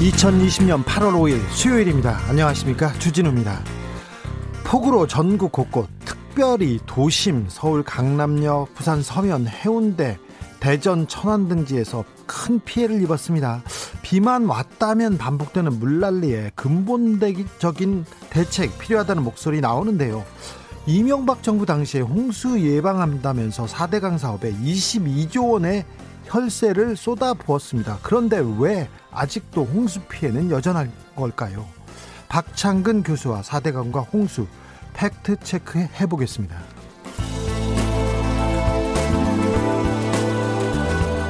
2020년 8월 5일 수요일입니다. 안녕하십니까. 주진우입니다. 폭우로 전국 곳곳, 특별히 도심, 서울 강남역, 부산 서면, 해운대, 대전 천안 등지에서 큰 피해를 입었습니다. 비만 왔다면 반복되는 물난리에 근본적인 대책 필요하다는 목소리 나오는데요. 이명박 정부 당시에 홍수 예방한다면서 4대강 사업에 22조 원의 혈세를 쏟아부었습니다. 그런데 왜 아직도 홍수 피해는 여전한 걸까요? 박창근 교수와 4대강과 홍수 팩트 체크해 보겠습니다.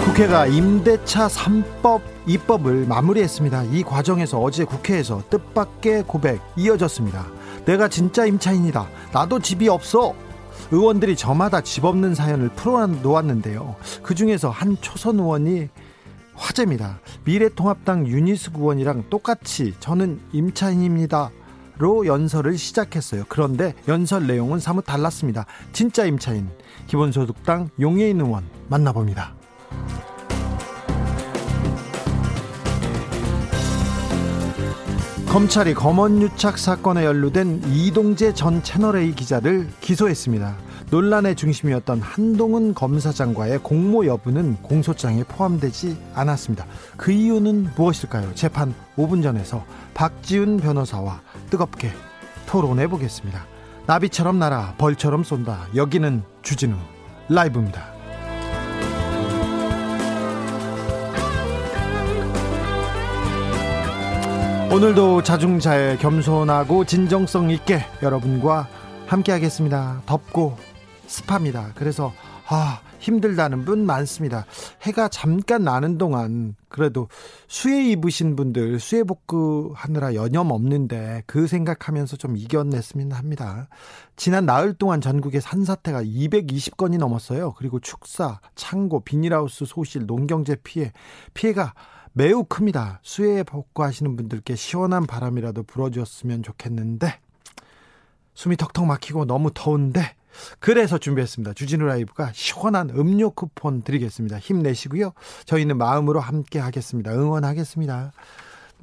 국회가 임대차 3법 입법을 마무리했습니다. 이 과정에서 어제 국회에서 뜻밖의 고백 이어졌습니다. 내가 진짜 임차인이다. 나도 집이 없어. 의원들이 저마다 집 없는 사연을 풀어놓았는데요. 그 중에서 한 초선 의원이 화제입니다. 미래통합당 유니스 의원이랑 똑같이 저는 임차인입니다. 로 연설을 시작했어요. 그런데 연설 내용은 사뭇 달랐습니다. 진짜 임차인 기본소득당 용해인 의원 만나봅니다. 검찰이 검언유착 사건에 연루된 이동재 전 채널A 기자를 기소했습니다. 논란의 중심이었던 한동훈 검사장과의 공모 여부는 공소장에 포함되지 않았습니다. 그 이유는 무엇일까요? 재판 5분 전에서 박지훈 변호사와 뜨겁게 토론해 보겠습니다. 나비처럼 날아 벌처럼 쏜다. 여기는 주진우 라이브입니다. 오늘도 자중자애 겸손하고 진정성 있게 여러분과 함께 하겠습니다. 덥고 습합니다. 그래서 아 힘들다는 분 많습니다. 해가 잠깐 나는 동안 그래도 수해 입으신 분들 수해 복구하느라 여념 없는데 그 생각하면서 좀 이겨냈으면 합니다. 지난 나흘 동안 전국에 산사태가 220건이 넘었어요. 그리고 축사, 창고, 비닐하우스 소실, 농경재 피해 피해가 매우 큽니다. 수해 복구하시는 분들께 시원한 바람이라도 불어주었으면 좋겠는데 숨이 턱턱 막히고 너무 더운데 그래서 준비했습니다. 주진우 라이브가 시원한 음료 쿠폰 드리겠습니다. 힘내시고요. 저희는 마음으로 함께 하겠습니다. 응원하겠습니다.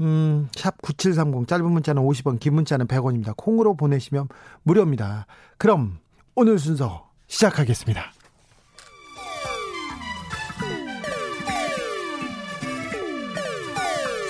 음, 샵 9730 짧은 문자는 50원, 긴 문자는 100원입니다. 콩으로 보내시면 무료입니다. 그럼 오늘 순서 시작하겠습니다.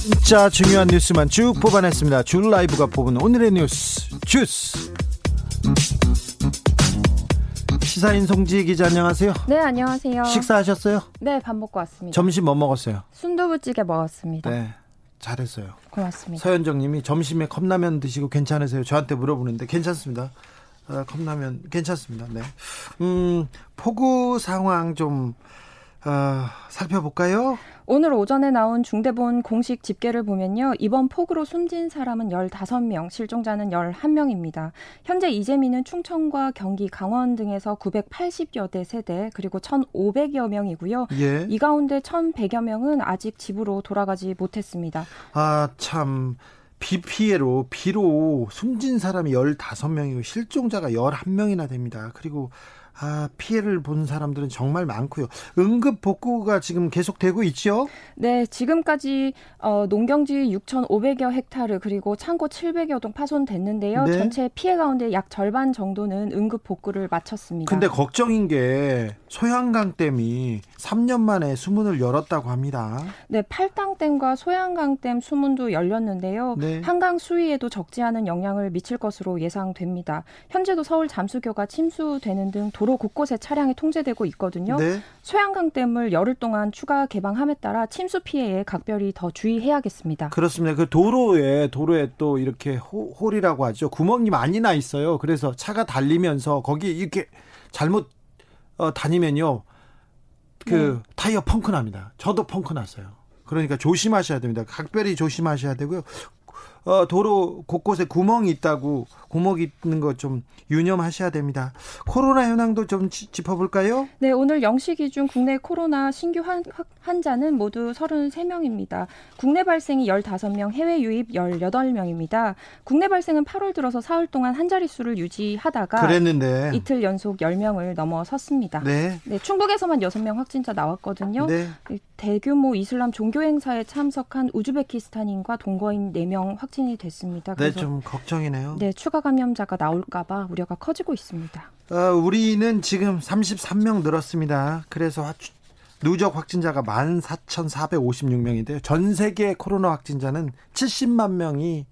진짜 중요한 뉴스만 쭉 뽑아냈습니다. 줄 라이브가 뽑은 오늘의 뉴스 주스. 시사인 송지 기자 안녕하세요. 네, 안녕하세요. 식사하셨어요? 네, 밥 먹고 왔습니다. 점심 뭐 먹었어요? 순두부찌개 먹었습니다. 네. 잘했어요. 고맙습니다. 서현정 님이 점심에 컵라면 드시고 괜찮으세요? 저한테 물어보는데 괜찮습니다. 어, 컵라면 괜찮습니다. 네. 음, 폭우 상황 좀 어, 살펴볼까요? 오늘 오전에 나온 중대본 공식 집계를 보면요. 이번 폭우로 숨진 사람은 15명, 실종자는 11명입니다. 현재 이재민은 충청과 경기, 강원 등에서 980여 대 세대, 그리고 1,500여 명이고요. 예. 이 가운데 1,100여 명은 아직 집으로 돌아가지 못했습니다. 아, 참. 비 피해로 비로 숨진 사람이 15명이고 실종자가 11명이나 됩니다. 그리고 아, 피해를 본 사람들은 정말 많고요. 응급 복구가 지금 계속되고 있죠? 네, 지금까지 어, 농경지 6,500여 헥타르 그리고 창고 700여 동 파손됐는데요. 네. 전체 피해 가운데 약 절반 정도는 응급 복구를 마쳤습니다. 근데 걱정인 게 소양강댐이 3년 만에 수문을 열었다고 합니다. 네, 팔당댐과 소양강댐 수문도 열렸는데요. 네. 한강 수위에도 적지 않은 영향을 미칠 것으로 예상됩니다. 현재도 서울 잠수교가 침수되는 등 도로 도로 곳곳에 차량이 통제되고 있거든요. 네. 소양강댐을 열흘 동안 추가 개방함에 따라 침수 피해에 각별히 더 주의해야겠습니다. 그렇습니다. 그 도로에 도로에 또 이렇게 호, 홀이라고 하죠. 구멍이 많이 나 있어요. 그래서 차가 달리면서 거기 이렇게 잘못 어, 다니면요. 그 네. 타이어 펑크 납니다. 저도 펑크 났어요. 그러니까 조심하셔야 됩니다. 각별히 조심하셔야 되고요. 어, 도로 곳곳에 구멍이 있다고 구멍이 있는 거좀 유념하셔야 됩니다. 코로나 현황도 좀 짚어볼까요? 네, 오늘 0시 기준 국내 코로나 신규 환, 환자는 모두 33명입니다. 국내 발생이 15명, 해외 유입 18명입니다. 국내 발생은 8월 들어서 사흘 동안 한 자릿수를 유지하다가 그랬는데 이틀 연속 10명을 넘어섰습니다. 네. 네 충북에서만 6명 확진자 나왔거든요. 네. 대규모 이슬람 종교 행사에 참석한 우즈베키스탄인과 동거인 4명 확 진이 됐습니다. 네, 좀 걱정이네요. 네, 추가 감염자가 나올까봐 우려가 커지고 있습니다. 어, 우리는 지금 33명 늘었습니다. 그래서 누적 확진자가 14,456명인데요. 전 세계 코로나 확진자는 70만 명이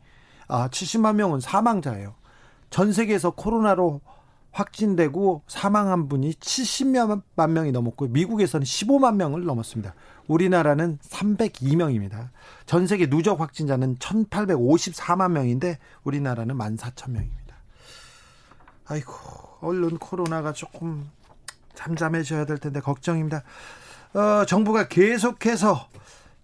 아 70만 명은 사망자예요. 전 세계에서 코로나로 확진되고 사망한 분이 70만 명이 넘었고 미국에서는 15만 명을 넘었습니다. 우리나라는 302명입니다. 전 세계 누적 확진자는 1,854만 명인데 우리나라는 14,000명입니다. 아이고, 얼른 코로나가 조금 잠잠해져야 될 텐데 걱정입니다. 어, 정부가 계속해서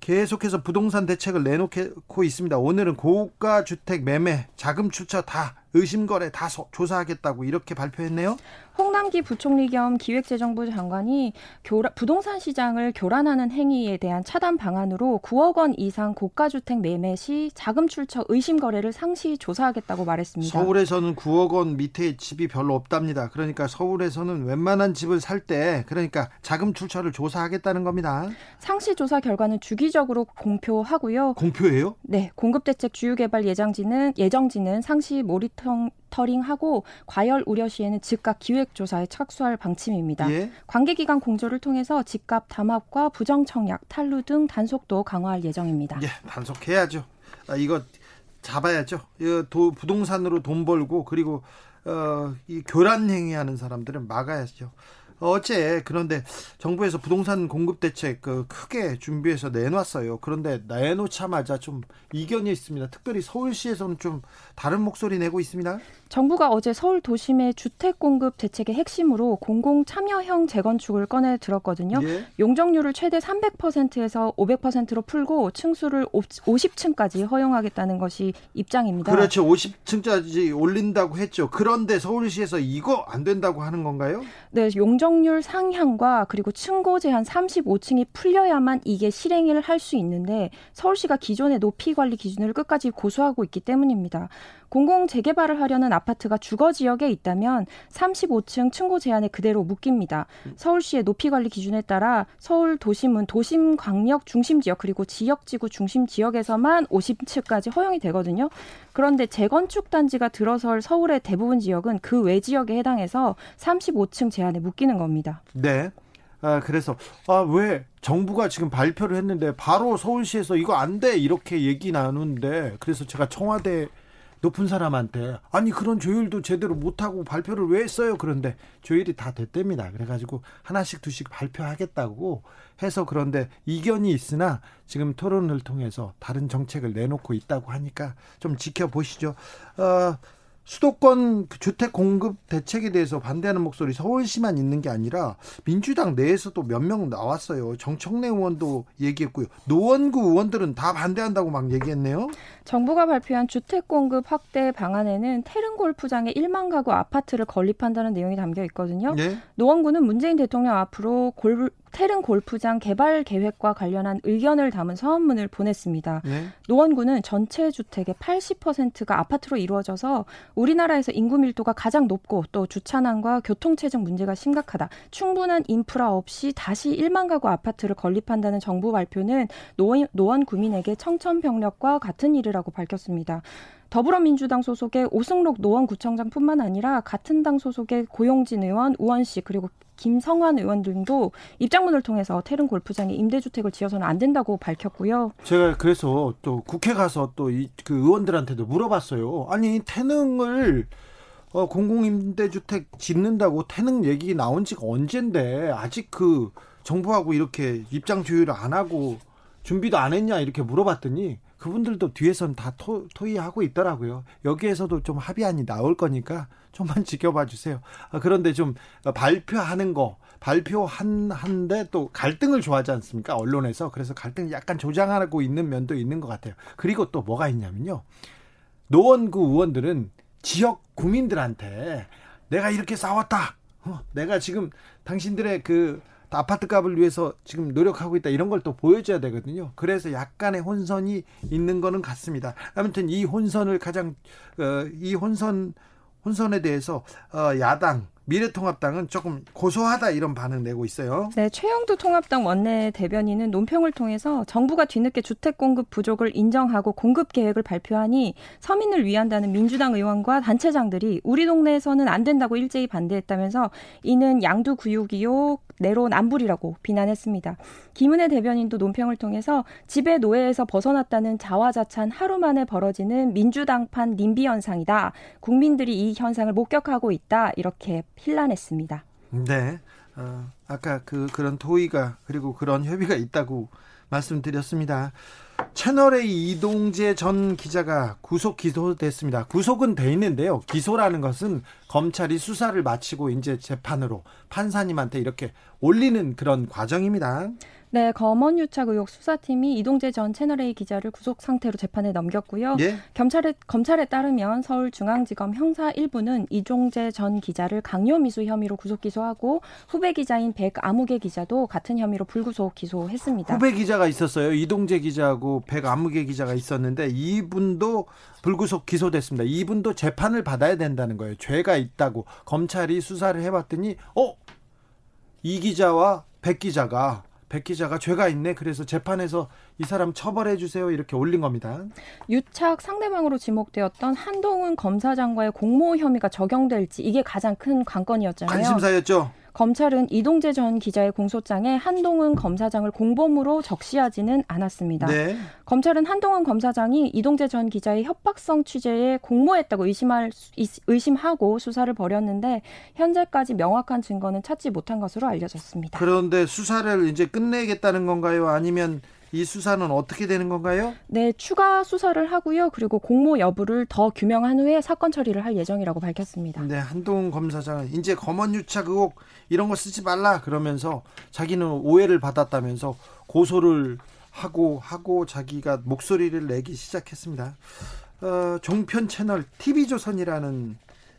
계속해서 부동산 대책을 내놓고 있습니다. 오늘은 고가 주택 매매, 자금 출처 다 의심 거래 다 조사하겠다고 이렇게 발표했네요. 홍남기 부총리 겸 기획재정부 장관이 교라, 부동산 시장을 교란하는 행위에 대한 차단 방안으로 9억 원 이상 고가 주택 매매 시 자금 출처 의심 거래를 상시 조사하겠다고 말했습니다. 서울에서는 9억 원 밑에 집이 별로 없답니다. 그러니까 서울에서는 웬만한 집을 살 때 그러니까 자금 출처를 조사하겠다는 겁니다. 상시 조사 결과는 주기적으로 공표하고요. 공표예요? 네, 공급 대책 주유개발 예정지는 예정지는 상시 모니터 모니터링하고 과열 우려 시에는 즉각 기획 조사에 착수할 방침입니다. 예? 관계기관 공조를 통해서 집값 담합과 부정 청약, 탈루 등 단속도 강화할 예정입니다. 예, 단속해야죠. 아, 이거 잡아야죠. 이거 도, 부동산으로 돈 벌고 그리고 어, 이 교란 행위하는 사람들은 막아야죠. 어제 그런데 정부에서 부동산 공급 대책 그 크게 준비해서 내놨어요. 그런데 내놓자마자 좀 이견이 있습니다. 특별히 서울시에서는 좀 다른 목소리 내고 있습니다. 정부가 어제 서울 도심의 주택 공급 대책의 핵심으로 공공 참여형 재건축을 꺼내 들었거든요. 예? 용적률을 최대 300%에서 500%로 풀고 층수를 50층까지 허용하겠다는 것이 입장입니다. 그렇죠. 50층까지 올린다고 했죠. 그런데 서울시에서 이거 안 된다고 하는 건가요? 네, 용적 률 상향과 그리고 층고 제한 35층이 풀려야만 이게 실행을 할 수 있는데 서울시가 기존의 높이 관리 기준을 끝까지 고수하고 있기 때문입니다. 공공 재개발을 하려는 아파트가 주거 지역에 있다면 35층 층고 제한에 그대로 묶입니다. 서울시의 높이 관리 기준에 따라 서울 도심은 도심 광역 중심 지역 그리고 지역 지구 중심 지역에서만 50층까지 허용이 되거든요. 그런데 재건축 단지가 들어설 서울의 대부분 지역은 그 외 지역에 해당해서 35층 제한에 묶이는 겁니다. 네. 아, 그래서 아, 왜 정부가 지금 발표를 했는데 바로 서울시에서 이거 안 돼 이렇게 얘기 나누는데 그래서 제가 청와대 높은 사람한테 아니 그런 조율도 제대로 못하고 발표를 왜 했어요? 그런데 조율이 다 됐답니다. 그래가지고 하나씩 두씩 발표하겠다고 해서 그런데 이견이 있으나 지금 토론을 통해서 다른 정책을 내놓고 있다고 하니까 좀 지켜보시죠. 어, 수도권 주택 공급 대책에 대해서 반대하는 목소리 서울시만 있는 게 아니라 민주당 내에서도 몇 명 나왔어요. 정청래 의원도 얘기했고요. 노원구 의원들은 다 반대한다고 막 얘기했네요. 정부가 발표한 주택 공급 확대 방안에는 태릉 골프장에 1만 가구 아파트를 건립한다는 내용이 담겨 있거든요. 네. 노원구는 문재인 대통령 앞으로 골, 태릉 골프장 개발 계획과 관련한 의견을 담은 서한문을 보냈습니다. 네. 노원구는 전체 주택의 80%가 아파트로 이루어져서 우리나라에서 인구 밀도가 가장 높고 또 주차난과 교통체증 문제가 심각하다. 충분한 인프라 없이 다시 1만 가구 아파트를 건립한다는 정부 발표는 노원, 노원 구민에게 청천벽력과 같은 일 이라고 밝혔습니다. 더불어민주당 소속의 오승록 노원구청장뿐만 아니라 같은 당 소속의 고용진 의원, 우원 씨 그리고 김성환 의원 등도 입장문을 통해서 태릉 골프장에 임대주택을 지어서는 안 된다고 밝혔고요. 제가 그래서 또 국회 가서 또 그 의원들한테도 물어봤어요. 아니 태릉을 어, 공공임대주택 짓는다고 태릉 얘기 나온 지가 언젠데 아직 그 정부하고 이렇게 입장 조율을 안 하고 준비도 안 했냐 이렇게 물어봤더니 그분들도 뒤에서는 다 토, 토의하고 있더라고요. 여기에서도 좀 합의안이 나올 거니까 좀만 지켜봐 주세요. 아, 그런데 좀 발표하는 거 발표한 한데 또 갈등을 좋아하지 않습니까? 언론에서 그래서 갈등 약간 조장하고 있는 면도 있는 것 같아요. 그리고 또 뭐가 있냐면요. 노원구 의원들은 지역 국민들한테 내가 이렇게 싸웠다. 어, 내가 지금 당신들의 그 아파트 값을 위해서 지금 노력하고 있다 이런 걸 또 보여줘야 되거든요. 그래서 약간의 혼선이 있는 거는 같습니다. 아무튼 이 혼선을 가장 어, 이 혼선 혼선에 대해서 어, 야당 미래통합당은 조금 고소하다 이런 반응 내고 있어요. 네, 최영두 통합당 원내 대변인은 논평을 통해서 정부가 뒤늦게 주택 공급 부족을 인정하고 공급 계획을 발표하니 서민을 위한다는 민주당 의원과 단체장들이 우리 동네에서는 안 된다고 일제히 반대했다면서 이는 양두 구육이요 내로남불이라고 비난했습니다. 김은혜 대변인도 논평을 통해서 집의 노예에서 벗어났다는 자화자찬 하루 만에 벌어지는 민주당판 님비 현상이다. 국민들이 이 현상을 목격하고 있다. 이렇게 필란했습니다. 네. 어, 아까 그 그런 토의가 그리고 그런 협의가 있다고 말씀드렸습니다. 채널A 이동재 전 기자가 구속 기소됐습니다. 구속은 돼 있는데요. 기소라는 것은 검찰이 수사를 마치고 이제 재판으로 판사님한테 이렇게 올리는 그런 과정입니다. 네, 검언 유착 의혹 수사팀이 이동재 전 채널A 기자를 구속 상태로 재판에 넘겼고요. 예? 검찰에, 검찰에 따르면 서울중앙지검 형사 1부는 이동재 전 기자를 강요미수 혐의로 구속 기소하고 후배 기자인 백아무개 기자도 같은 혐의로 불구속 기소했습니다. 후배 기자가 있었어요. 이동재 기자하고 백아무개 기자가 있었는데 이분도 불구속 기소됐습니다. 이분도 재판을 받아야 된다는 거예요. 죄가 있다고 검찰이 수사를 해봤더니 어? 이 기자와 백 기자가 백 기자가 죄가 있네. 그래서 재판에서 이 사람 처벌해 주세요. 이렇게 올린 겁니다. 유착 상대방으로 지목되었던 한동훈 검사장과의 공모 혐의가 적용될지 이게 가장 큰 관건이었잖아요. 관심사였죠. 검찰은 이동재 전 기자의 공소장에 한동훈 검사장을 공범으로 적시하지는 않았습니다. 네. 검찰은 한동훈 검사장이 이동재 전 기자의 협박성 취재에 공모했다고 의심할 의심하고 수사를 벌였는데 현재까지 명확한 증거는 찾지 못한 것으로 알려졌습니다. 그런데 수사를 이제 끝내겠다는 건가요? 아니면 이 수사는 어떻게 되는 건가요? 네, 추가 수사를 하고요. 그리고 공모 여부를 더 규명한 후에 사건 처리를 할 예정이라고 밝혔습니다. 네, 한동훈 검사장은 이제 검언 유착 의혹 이런 거 쓰지 말라 그러면서 자기는 오해를 받았다면서 고소를 하고 하고 자기가 목소리를 내기 시작했습니다. 어, 종편 채널 TV조선이라는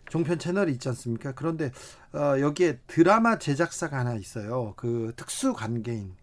종편 채널이 있지 않습니까? 그런데 어, 여기에 드라마 제작사가 하나 있어요. 그 특수 관계인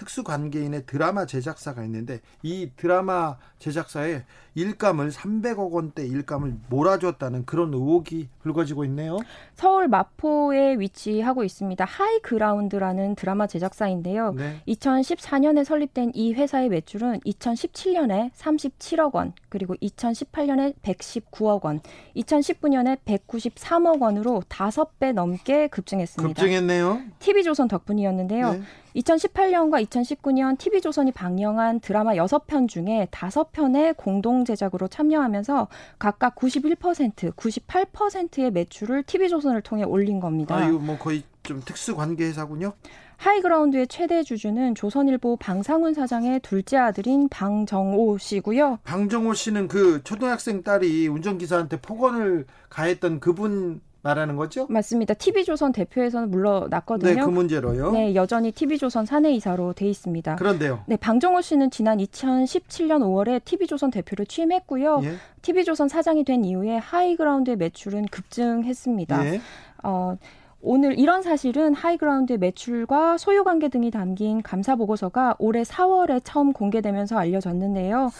특수 관계인의 드라마 제작사가 있는데 이 드라마 제작사에 일감을 300억 원대 일감을 몰아줬다는 그런 의혹이 불거지고 있네요. 서울 마포에 위치하고 있습니다. 하이그라운드라는 드라마 제작사인데요. 네. 2014년에 설립된 이 회사의 매출은 2017년에 37억 원, 그리고 2018년에 119억 원, 2019년에 193억 원으로 5배 넘게 급증했습니다. 급증했네요. TV조선 덕분이었는데요. 네. 2018년과 2019년 TV조선이 방영한 드라마 6편 중에 5편의 공동 제작으로 참여하면서 각각 91%, 98%의 매출을 TV조선을 통해 올린 겁니다. 아, 이거 뭐 거의 좀 특수 관계 회사군요. 하이그라운드의 최대 주주는 조선일보 방상훈 사장의 둘째 아들인 방정호 씨고요. 방정호 씨는 그 초등학생 딸이 운전기사한테 폭언을 가했던 그분 말하는 거죠? 맞습니다. TV조선 대표에서는 물러났거든요. 네, 그 문제로요. 네, 여전히 TV조선 사내이사로 돼 있습니다. 그런데요. 네, 방정호 씨는 지난 2017년 5월에 TV조선 대표를 취임했고요. 예. TV조선 사장이 된 이후에 하이그라운드의 매출은 급증했습니다. 예. 어, 오늘 이런 사실은 하이그라운드의 매출과 소유 관계 등이 담긴 감사 보고서가 올해 4월에 처음 공개되면서 알려졌는데요.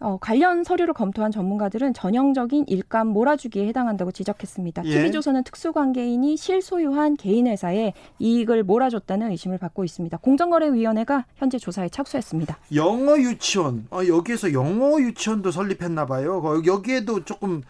어, 관련 서류를 검토한 전문가들은 전형적인 일감 몰아주기에 해당한다고 지적했습니다. 예. TV조선은 특수관계인이 실소유한 개인 회사에 이익을 몰아줬다는 의심을 받고 있습니다. 공정거래위원회가 현재 조사에 착수했습니다. 영어 유치원, 어, 여기에서 영어 유치원도 설립했나 봐요. 여기에도 조금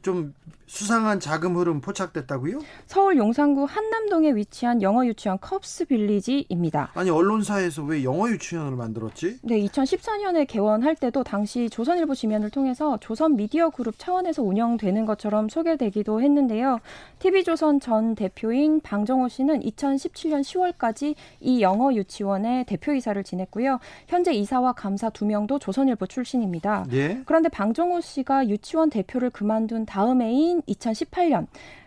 좀 수상한 자금 흐름 포착됐다고요? 서울 용산구 한남동에 위치한 영어 유치원 컵스 빌리지입니다. 아니 언론사에서 왜 영어 유치원을 만들었지? 네, 2014년에 개원할 때도 당시 조선일보 지면을 통해서 조선 미디어 그룹 차원에서 운영되는 것처럼 소개되기도 했는데요. TV조선 전 대표인 방정호 씨는 2017년 10월까지 이 영어 유치원의 대표이사를 지냈고요. 현재 이사와 감사 두 명도 조선일보 출신입니다. 예? 그런데 방정호 씨가 유치원 대표를 그만둔 다음 해인 2018년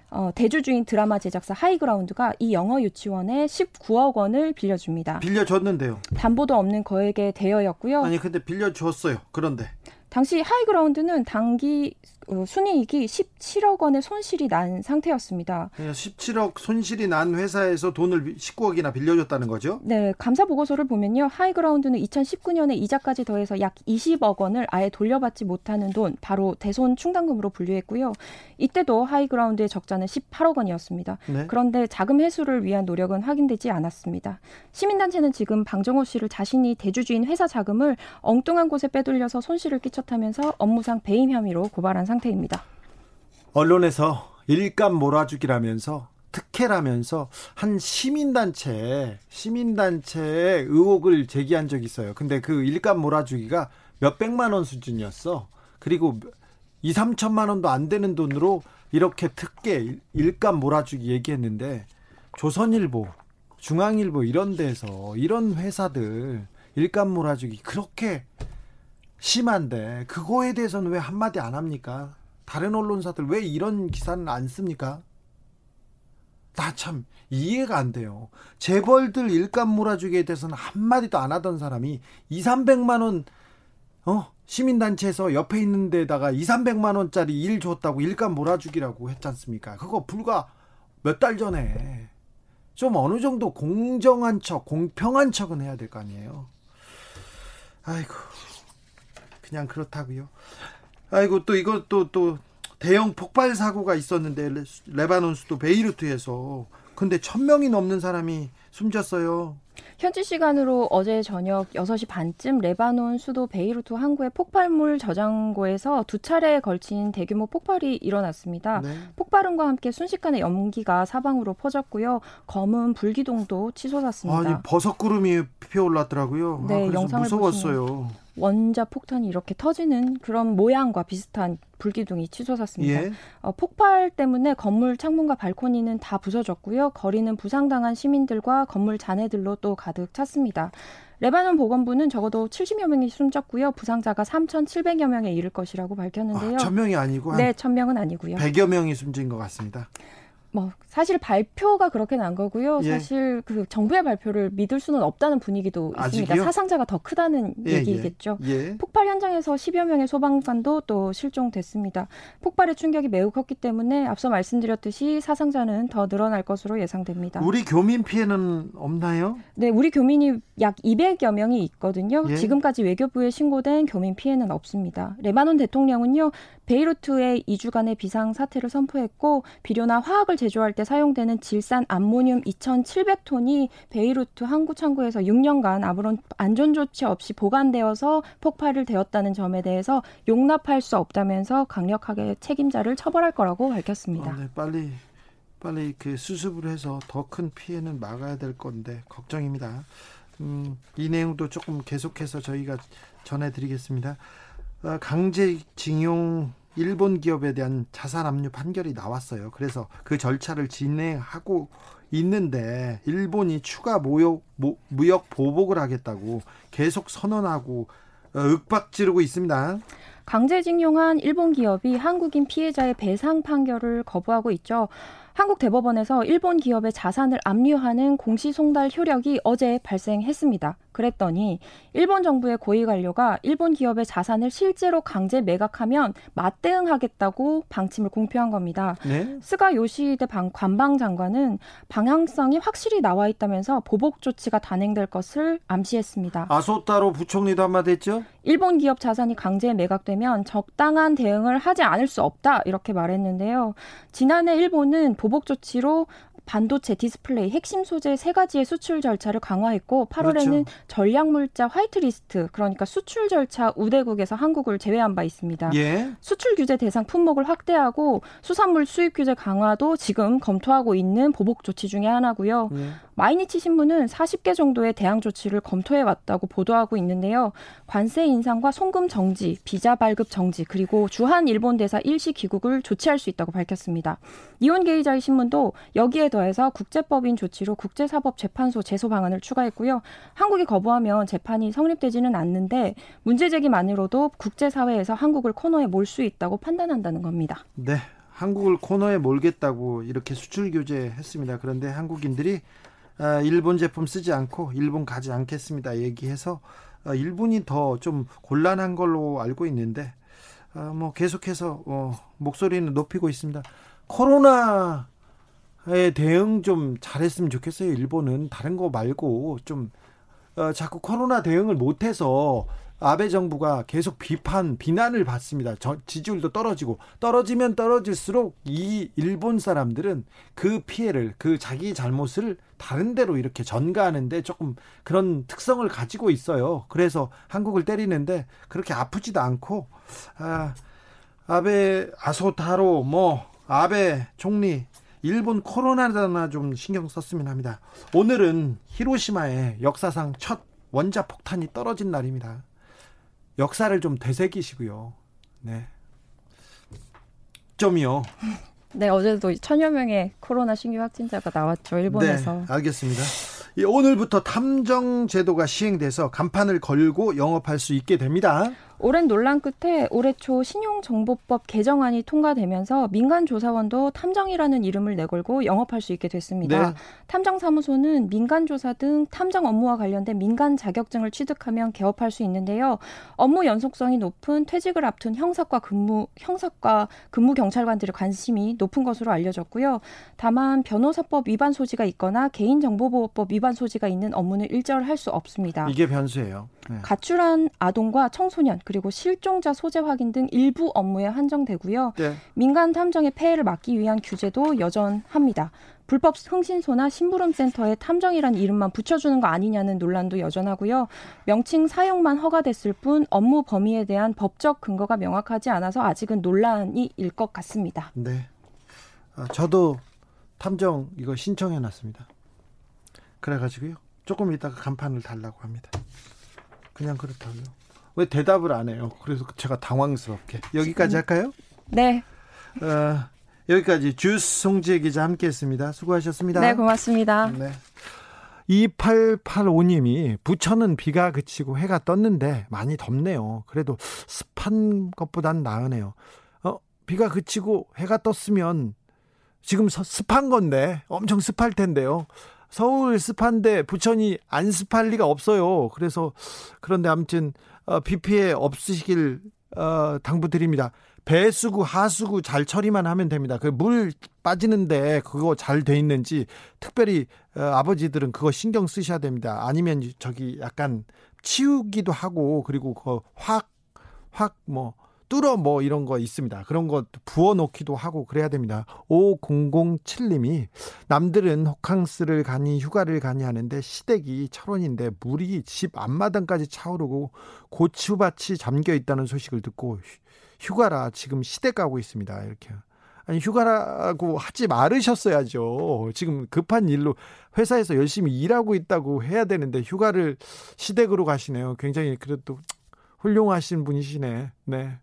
어, 대주주인 드라마 제작사 하이그라운드가 이 영어 유치원에 19억 원을 빌려줍니다. 빌려줬는데요. 담보도 없는 거액의 대여였고요. 아니 근데 빌려줬어요. 그런데 당시 하이그라운드는 어, 순이익이 17억 원의 손실이 난 상태였습니다. 17억 손실이 난 회사에서 돈을 19억이나 빌려줬다는 거죠? 네, 감사 보고서를 보면요. 하이그라운드는 2019년에 이자까지 더해서 약 20억 원을 아예 돌려받지 못하는 돈, 바로 대손 충당금으로 분류했고요. 이때도 하이그라운드의 적자는 18억 원이었습니다. 네? 그런데 자금 회수를 위한 노력은 확인되지 않았습니다. 시민단체는 지금 방정호 씨를 자신이 대주주인 회사 자금을 엉뚱한 곳에 빼돌려서 손실을 끼쳤다면서 업무상 배임 혐의로 고발한 상태입니다. 상태입니다. 언론에서 일감 몰아주기라면서 특혜라면서 한 시민단체 시민단체에 의혹을 제기한 적이 있어요. 근데 그 일감 몰아주기가 몇 백만 원 수준이었어. 그리고 2, 3천만 원도 안 되는 돈으로 이렇게 특혜 일감 몰아주기 얘기했는데 조선일보, 중앙일보 이런 데서 이런 회사들 일감 몰아주기 그렇게 심한데 그거에 대해서는 왜 한마디 안 합니까? 다른 언론사들 왜 이런 기사는 안 씁니까? 나 참 이해가 안 돼요. 재벌들 일감 몰아주기에 대해서는 한마디도 안 하던 사람이 2, 300만 원 어? 시민단체에서 옆에 있는 데다가 2, 300만 원짜리 일 줬다고 일감 몰아주기라고 했지 않습니까? 그거 불과 몇 달 전에 좀 어느 정도 공정한 척, 공평한 척은 해야 될 거 아니에요. 아이고. 그냥 그렇다고요. 아이고 또 이것도 또 대형 폭발 사고가 있었는데 레바논 수도 베이루트에서 근데 천 명이 넘는 사람이 숨졌어요. 현지 시간으로 어제 저녁 6시 반쯤 레바논 수도 베이루트 항구의 폭발물 저장고에서 두 차례에 걸친 대규모 폭발이 일어났습니다. 네. 폭발음과 함께 순식간에 연기가 사방으로 퍼졌고요. 검은 불기둥도 치솟았습니다. 아니 버섯 구름이 피어올랐더라고요. 아, 네, 아, 영상을 무서웠어요. 보시면. 원자 폭탄이 이렇게 터지는 그런 모양과 비슷한 불기둥이 치솟았습니다. 예. 어, 폭발 때문에 건물 창문과 발코니는 다 부서졌고요. 거리는 부상당한 시민들과 건물 잔해들로 또 가득 찼습니다. 레바논 보건부는 적어도 70여 명이 숨졌고요. 부상자가 3,700여 명에 이를 것이라고 밝혔는데요. 아, 1000명이 아니고 네, 1000명은 아니고요. 100여 명이 숨진 것 같습니다. 뭐 사실 발표가 그렇게 난 거고요. 예. 사실 그 정부의 발표를 믿을 수는 없다는 분위기도 있습니다. 아직이요? 사상자가 더 크다는 예, 예. 얘기겠죠. 예. 폭발 현장에서 10여 명의 소방관도 또 실종됐습니다. 폭발의 충격이 매우 컸기 때문에 앞서 말씀드렸듯이 사상자는 더 늘어날 것으로 예상됩니다. 우리 교민 피해는 없나요? 네, 우리 교민이 약 200여 명이 있거든요. 예. 지금까지 외교부에 신고된 교민 피해는 없습니다. 레바논 대통령은요. 베이루트에 2주간의 비상 사태를 선포했고 비료나 화학을 제조할 때 사용되는 질산 암모늄 2,700톤이 베이루트 항구 창구에서 6년간 아무런 안전 조치 없이 보관되어서 폭발을 되었다는 점에 대해서 용납할 수 없다면서 강력하게 책임자를 처벌할 거라고 밝혔습니다. 어, 네, 빨리 빨리 그 수습을 해서 더 큰 피해는 막아야 될 건데 걱정입니다. 음, 이 내용도 조금 계속해서 저희가 전해드리겠습니다. 어, 강제징용 일본 기업에 대한 자산 압류 판결이 나왔어요. 그래서 그 절차를 진행하고 있는데 일본이 추가 무역, 무역 보복을 하겠다고 계속 선언하고 어, 윽박 지르고 있습니다. 강제징용한 일본 기업이 한국인 피해자의 배상 판결을 거부하고 있죠. 한국 대법원에서 일본 기업의 자산을 압류하는 공시송달 효력이 어제 발생했습니다. 그랬더니 일본 정부의 고위 관료가 일본 기업의 자산을 실제로 강제 매각하면 맞대응하겠다고 방침을 공표한 겁니다. 네? 스가 요시히데 관방 장관은 방향성이 확실히 나와 있다면서 보복 조치가 단행될 것을 암시했습니다. 아소 다로 부총리도 한마디 했죠? 일본 기업 자산이 강제 매각되면 적당한 대응을 하지 않을 수 없다 이렇게 말했는데요. 지난해 일본은 보복 조치로 반도체 디스플레이 핵심 소재 세 가지의 수출 절차를 강화했고 8월에는 그렇죠. 전략물자 화이트리스트 그러니까 수출 절차 우대국에서 한국을 제외한 바 있습니다. 예. 수출 규제 대상 품목을 확대하고 수산물 수입 규제 강화도 지금 검토하고 있는 보복 조치 중의 하나고요. 예. 마이니치 신문은 40개 정도의 대항 조치를 검토해 왔다고 보도하고 있는데요. 관세 인상과 송금 정지, 비자 발급 정지, 그리고 주한 일본 대사 일시 귀국을 조치할 수 있다고 밝혔습니다. 이온 게이자의 신문도 여기에 더해서 국제법인 조치로 국제사법재판소 제소 방안을 추가했고요. 한국이 거부하면 재판이 성립되지는 않는데 문제 제기만으로도 국제사회에서 한국을 코너에 몰 수 있다고 판단한다는 겁니다. 네. 한국을 코너에 몰겠다고 이렇게 수출 규제했습니다. 그런데 한국인들이 아, 일본 제품 쓰지 않고 일본 가지 않겠습니다. 얘기해서 아, 일본이 더 좀 곤란한 걸로 알고 있는데 아, 뭐 계속해서 어, 목소리는 높이고 있습니다. 코로나에 대응 좀 잘했으면 좋겠어요. 일본은 다른 거 말고 좀 어, 자꾸 코로나 대응을 못해서 아베 정부가 계속 비판, 비난을 받습니다. 저, 지지율도 떨어지고 떨어지면 떨어질수록 이 일본 사람들은 그 피해를 그 자기 잘못을 다른 데로 이렇게 전가하는데 조금 그런 특성을 가지고 있어요. 그래서 한국을 때리는데 그렇게 아프지도 않고 아, 아베 아소타로 뭐 아베 총리 일본 코로나나 좀 신경 썼으면 합니다. 오늘은 히로시마에 역사상 첫 원자 폭탄이 떨어진 날입니다. 역사를 좀 되새기시고요. 네. 점이요. 네, 어제도 천여 명의 코로나 신규 확진자가 나왔죠, 일본에서. 네, 알겠습니다. 오늘부터 탐정 제도가 시행돼서 간판을 걸고 영업할 수 있게 됩니다. 오랜 논란 끝에 올해 초 신용정보법 개정안이 통과되면서 민간 조사원도 탐정이라는 이름을 내걸고 영업할 수 있게 됐습니다. 네. 탐정 사무소는 민간 조사 등 탐정 업무와 관련된 민간 자격증을 취득하면 개업할 수 있는데요. 업무 연속성이 높은 퇴직을 앞둔 형사과 근무 형사과 근무 경찰관들의 관심이 높은 것으로 알려졌고요. 다만 변호사법 위반 소지가 있거나 개인정보보호법 위반 소지가 있는 업무는 일절 할 수 없습니다. 이게 변수예요. 네. 가출한 아동과 청소년 그리고 실종자 소재 확인 등 일부 업무에 한정되고요. 네. 민간 탐정의 폐해를 막기 위한 규제도 여전합니다. 불법 흥신소나 심부름센터에 탐정이란 이름만 붙여주는 거 아니냐는 논란도 여전하고요. 명칭 사용만 허가됐을 뿐 업무 범위에 대한 법적 근거가 명확하지 않아서 아직은 논란이 일 것 같습니다. 네. 아, 저도 탐정 이거 신청해 놨습니다. 그래가지고요. 조금 이따가 간판을 달라고 합니다. 그냥 그렇다고요. 왜 대답을 안 해요? 그래서 제가 당황스럽게 여기까지 음. 할까요? 네. 어, 여기까지 주스 송지혜 기자 함께했습니다. 수고하셨습니다. 네, 고맙습니다. 네. 2885님이 부천은 비가 그치고 해가 떴는데 많이 덥네요. 그래도 습한 것보단 나으네요. 어, 비가 그치고 해가 떴으면 지금 습한 건데 엄청 습할 텐데요. 서울 습한데 부천이 안 습할 리가 없어요. 그래서 그런데 아무튼 어, 비 피해 없으시길 어, 당부드립니다. 배수구, 하수구 잘 처리만 하면 됩니다. 그 물 빠지는데 그거 잘 돼 있는지 특별히 어, 아버지들은 그거 신경 쓰셔야 됩니다. 아니면 저기 약간 치우기도 하고 그리고 그확확뭐 뚫어 뭐 이런 거 있습니다. 그런 거 부어 놓기도 하고 그래야 됩니다. 5007님이 남들은 호캉스를 가니 휴가를 가니 하는데 시댁이 철원인데 물이 집 앞마당까지 차오르고 고추밭이 잠겨 있다는 소식을 듣고 휴가라 지금 시댁 가고 있습니다. 이렇게. 아니 휴가라고 하지 말으셨어야죠. 지금 급한 일로 회사에서 열심히 일하고 있다고 해야 되는데 휴가를 시댁으로 가시네요. 굉장히 그래도 훌륭하신 분이시네. 네.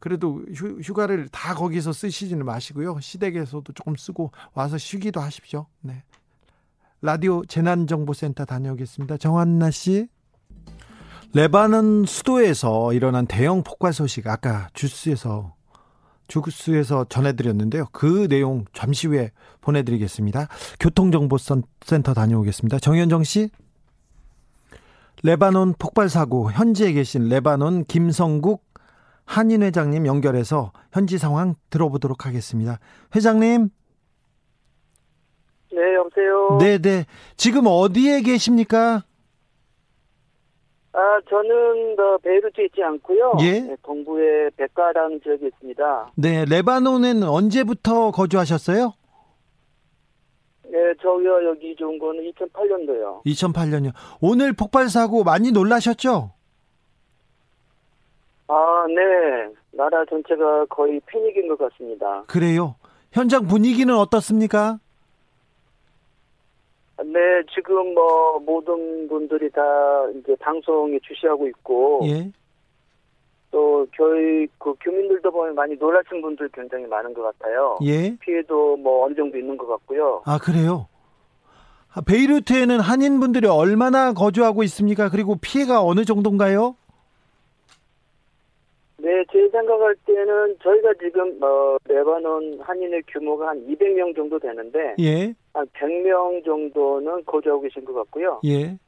그래도 휴, 가를다 거기서 쓰시지는 마시고요. 시댁에서도 조금 쓰고 와서 쉬기도 하십시오. 네. 라디오 재난정보센터 다녀오겠습니다. 정한나 씨. 레바논 수도에서 일어난 대형 폭발 소식 아까 주스에서 주구스에서 전해드렸는데요. 그 내용 잠시 후에 보내드리겠습니다. 교통정보센터 다녀오겠습니다. 정현정 씨. 레바논 폭발 사고 현지에 계신 레바논 김성국 한인 회장님 연결해서 현지 상황 들어보도록 하겠습니다. 회장님. 네, 여보세요. 네, 네. 지금 어디에 계십니까? 아, 저는 더 베이루트에 있지 않고요. 예? 네, 동부의 백가랑 지역에 있습니다. 네, 레바논엔 언제부터 거주하셨어요? 네, 저기요 여기 좋은 거는 2008년도요. 2008년이요. 오늘 폭발 사고 많이 놀라셨죠? 아, 네. 나라 전체가 거의 패닉인 것 같습니다. 그래요. 현장 분위기는 어떻습니까? 네, 지금 뭐 모든 분들이 다 이제 방송에 주시하고 있고 예. 또 교육 그 교민들도 보면 많이 놀라신 분들 굉장히 많은 것 같아요. 예. 피해도 뭐 어느 정도 있는 것 같고요. 아, 그래요. 아, 베이루트에는 한인분들이 얼마나 거주하고 있습니까? 그리고 피해가 어느 정도인가요? 네, 제 생각할 때는 저희가 지금 어, 레바논 한인의 규모가 한 200명 정도 되는데 예. 한 100명 정도는 거주하고 계신 것 같고요. 예.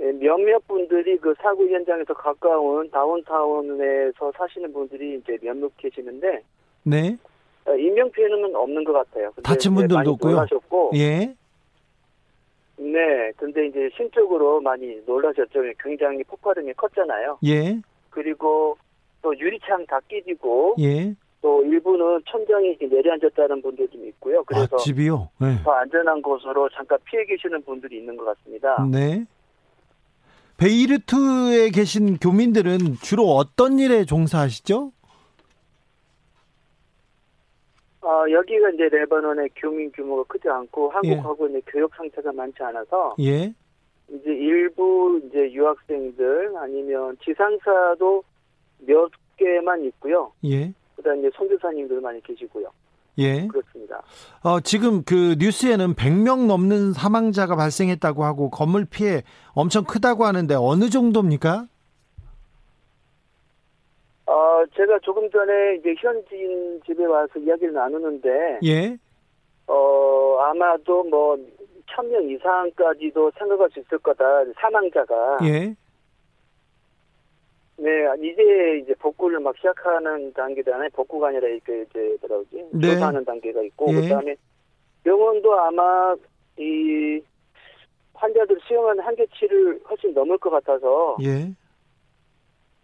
예, 몇몇 분들이 그 사고 현장에서 가까운 다운타운에서 사시는 분들이 이제 몇몇 계시는데 네. 어, 인명 피해는 없는 것 같아요. 다친 분들도 없고요. 놀라셨고, 예. 네, 근데 이제 심적으로 많이 놀라셨죠. 굉장히 폭발음이 컸잖아요. 예. 그리고 또 유리창 다 깨지고 예. 또 일부는 천장이 내려앉았다는 분들도 좀 있고요. 그래서 아, 집이요. 네. 더 안전한 곳으로 잠깐 피해 계시는 분들이 있는 것 같습니다. 네. 베이루트에 계신 교민들은 주로 어떤 일에 종사하시죠? 아, 여기가 이제 레바논의 교민 규모가 크지 않고 예. 한국하고 이제 교육 상태가 많지 않아서 예. 이제 일부 이제 유학생들 아니면 지상사도 몇 개만 있고요. 예. 그다음에 이제 선교사님들 많이 계시고요. 예. 그렇습니다. 어, 지금 그 뉴스에는 100명 넘는 사망자가 발생했다고 하고 건물 피해 엄청 크다고 하는데 어느 정도입니까? 어, 제가 조금 전에 이제 현지인 집에 와서 이야기를 나누는데 예. 어, 아마도 뭐, 천 명 이상까지도 생각할 수 있을 거다, 사망자가. 예. 네, 이제 이제 복구를 막 시작하는 단계잖아요. 복구가 아니라 이렇게 이제, 뭐라 그러지? 네. 조사하는 단계가 있고, 예. 그 다음에 병원도 아마 이 환자들 수용하는 한계치를 훨씬 넘을 것 같아서, 예.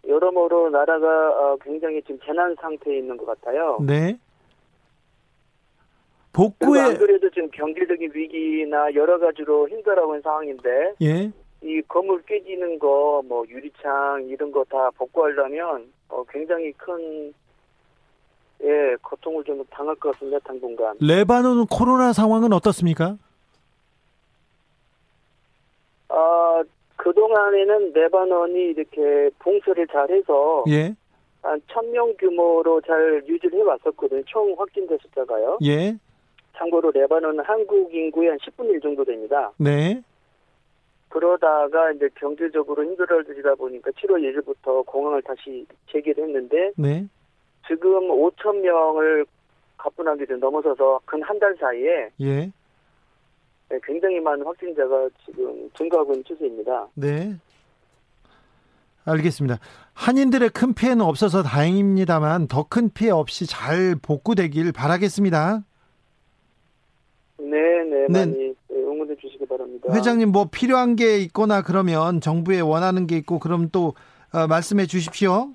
여러모로 나라가 어, 굉장히 지금 재난 상태에 있는 것 같아요. 네. 복구에 안 그래도 지금 경제적인 위기나 여러 가지로 힘들어하고 있는 상황인데, 예. 이 건물 깨지는 거, 뭐 유리창 이런 거 다 복구하려면 어, 굉장히 큰 예, 고통을 좀 당할 것 같습니다, 당분간. 레바논 코로나 상황은 어떻습니까? 아, 그동안에는 레바논이 이렇게 봉쇄를 잘 해서 예. 한 1000명 규모로 잘 유지를 해왔었거든요. 총 확진자 숫자가요. 예. 참고로 레바논은 한국 인구의 한 10분의 1 정도 됩니다. 네. 그러다가 이제 경제적으로 힘들어지다 보니까 7월 1일부터 공항을 다시 재개를 했는데 네. 지금 5천 명을 가뿐하게 좀 넘어서서 근 한 달 사이에 예. 네, 굉장히 많은 확진자가 지금 증가하고 있는 추세입니다. 네. 알겠습니다. 한인들의 큰 피해는 없어서 다행입니다만 더 큰 피해 없이 잘 복구되길 바라겠습니다. 네, 네, 네. 많이 네, 응원해 주시기 바랍니다. 회장님 뭐 필요한 게 있거나 그러면 정부에 원하는 게 있고 그럼 또 어, 말씀해 주십시오.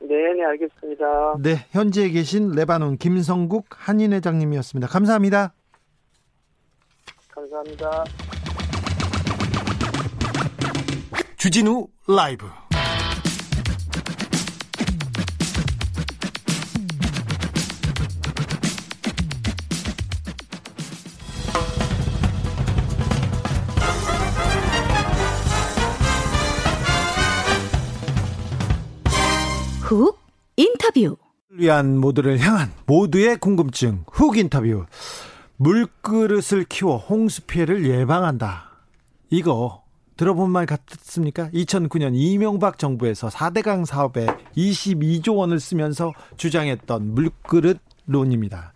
네, 네, 알겠습니다. 네, 현지에 계신 레바논 김성국 한인 회장님이었습니다. 감사합니다. 감사합니다. 주진우 라이브. 훅 인터뷰. 위한 모두를 향한 모두의 궁금증 훅 인터뷰. 물그릇을 키워 홍수 피해를 예방한다. 이거 들어본 말 같습니까? 2009년 이명박 정부에서 4대강 사업에 22조 원을 쓰면서 주장했던 물그릇론입니다.